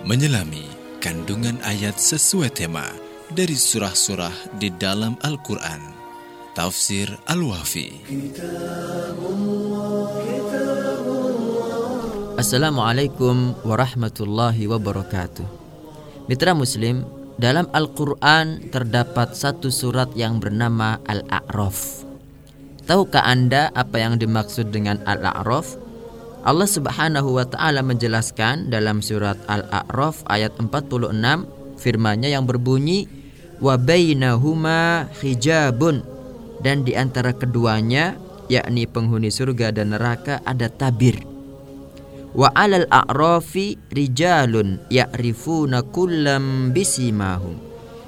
menyelami kandungan ayat sesuai tema dari surah-surah di dalam Al-Quran. Tafsir Al-Wafi. Assalamualaikum warahmatullahi wabarakatuh. Mitra Muslim, dalam Al-Quran terdapat satu surat yang bernama Al-A'raf. Tahukah Anda apa yang dimaksud dengan Al-A'raf? Allah Subhanahu wa taala menjelaskan dalam surat Al-A'raf ayat 46 firman-Nya yang berbunyi wa bainahuma hijabun dan di antara keduanya yakni penghuni surga dan neraka ada tabir. Wa 'alal a'rafi rijalun ya'rifuna kullam bisimahum.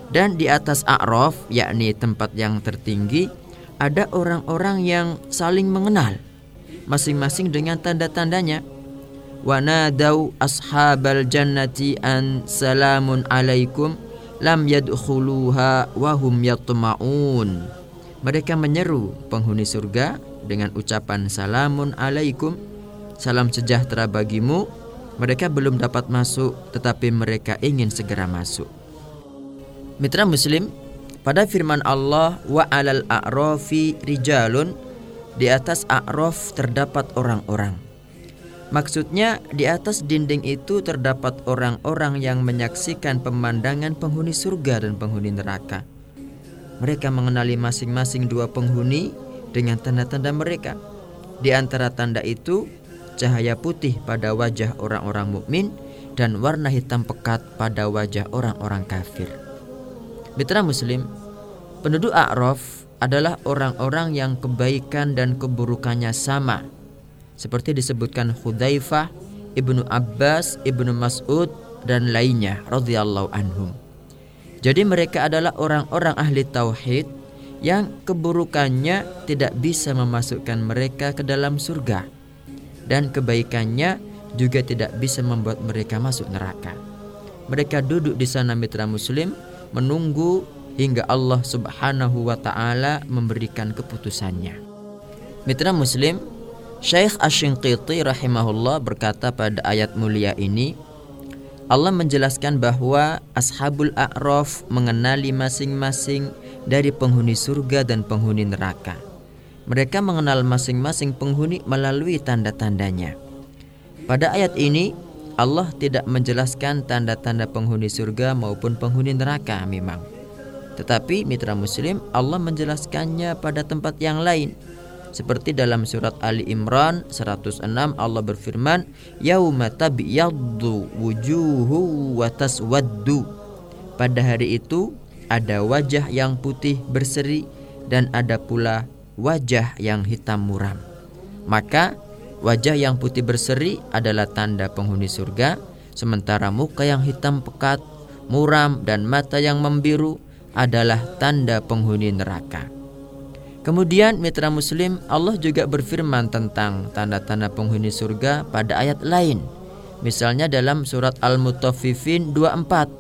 Dan di atas a'raf yakni tempat yang tertinggi ada orang-orang yang saling mengenal masing-masing dengan tanda-tandanya. Wa nadau ashabal jannati an salamun alaikum lam yadkhuluha wa hum yatma'un. Mereka menyeru penghuni surga dengan ucapan salamun alaikum, salam sejahtera bagimu. Mereka belum dapat masuk tetapi mereka ingin segera masuk. Mitra muslim, pada firman Allah wa alal a'rafi rijalun di atas A'raf terdapat orang-orang. Maksudnya di atas dinding itu terdapat orang-orang yang menyaksikan pemandangan penghuni surga dan penghuni neraka. Mereka mengenali masing-masing dua penghuni dengan tanda-tanda mereka. Di antara tanda itu cahaya putih pada wajah orang-orang mukmin dan warna hitam pekat pada wajah orang-orang kafir. Mitra Muslim, penduduk A'raf adalah orang-orang yang kebaikan dan keburukannya sama. Seperti disebutkan Hudzaifah, Ibnu Abbas, Ibnu Mas'ud dan lainnya radhiyallahu anhum. Jadi mereka adalah orang-orang ahli tauhid yang keburukannya tidak bisa memasukkan mereka ke dalam surga dan kebaikannya juga tidak bisa membuat mereka masuk neraka. Mereka duduk di sana mitra muslim menunggu hingga Allah Subhanahu wa taala memberikan keputusannya. Mitra Muslim, Syekh Asy-Shinqiti rahimahullah berkata pada ayat mulia ini, Allah menjelaskan bahwa Ashabul A'raf mengenali masing-masing dari penghuni surga dan penghuni neraka. Mereka mengenal masing-masing penghuni melalui tanda-tandanya. Pada ayat ini, Allah tidak menjelaskan tanda-tanda penghuni surga maupun penghuni neraka memang. Tetapi mitra muslim Allah menjelaskannya pada tempat yang lain. Seperti dalam surat Ali Imran 106 Allah berfirman, "Yauma tabyaddu wujuhu wa taswaddu." Pada hari itu ada wajah yang putih berseri dan ada pula wajah yang hitam muram. Maka wajah yang putih berseri adalah tanda penghuni surga, sementara muka yang hitam pekat, muram dan mata yang membiru adalah tanda penghuni neraka. Kemudian mitra muslim Allah juga berfirman tentang tanda-tanda penghuni surga pada ayat lain. Misalnya dalam surat Al-Mutaffifin 24.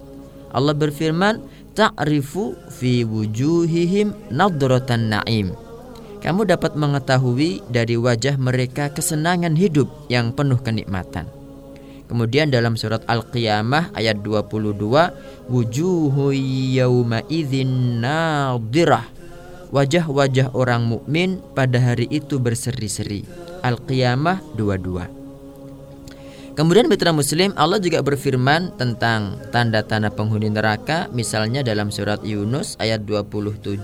Allah berfirman, "Ta'rifu fi wujuhihim nadratan na'im." Kamu dapat mengetahui dari wajah mereka kesenangan hidup yang penuh kenikmatan. Kemudian dalam surat Al-Qiyamah ayat 22, wujuhu yauma idzin nadirah. Wajah-wajah orang mukmin pada hari itu berseri-seri. Al-Qiyamah 22. Kemudian mitra muslim Allah juga berfirman tentang tanda-tanda penghuni neraka misalnya dalam surat Yunus ayat 27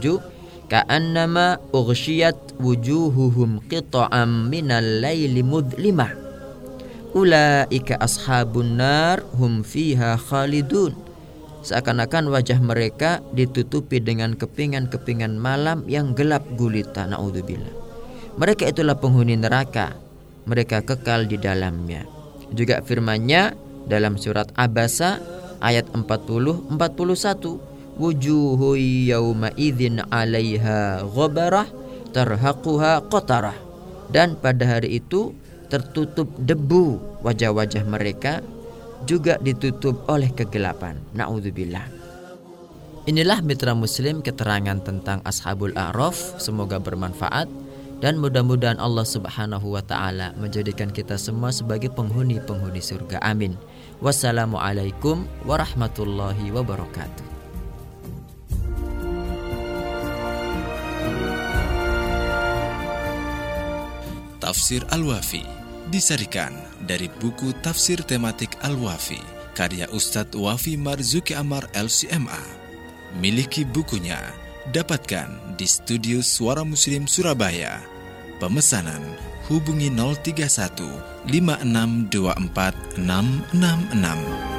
ka'annama ughsyiyat wujuhuhum qita'am minal laili mudlimah Ulaika ashabun nar hum fiha khalidun. Seakan-akan wajah mereka ditutupi dengan kepingan-kepingan malam yang gelap gulita. Naudzubillah. Mereka itulah penghuni neraka. Mereka kekal di dalamnya. Juga firman-Nya dalam surat Abasa ayat 40 41 wujuhu yauma idzin 'alaiha ghabarah tarhaquha qatarah dan pada hari itu tertutup debu wajah-wajah mereka juga ditutup oleh kegelapan. Nauzubillah. Inilah mitra muslim keterangan tentang Ashabul A'raf, semoga bermanfaat dan mudah-mudahan Allah Subhanahu wa taala menjadikan kita semua sebagai penghuni-penghuni surga. Amin. Wassalamualaikum warahmatullahi wabarakatuh. Tafsir Al-Wafi disarikan dari buku Tafsir Tematik Al-Wafi karya Ustadz Wafi Marzuki Amar LCMA. Miliki bukunya, dapatkan di studio Suara Muslim Surabaya. Pemesanan hubungi 031 5624 666.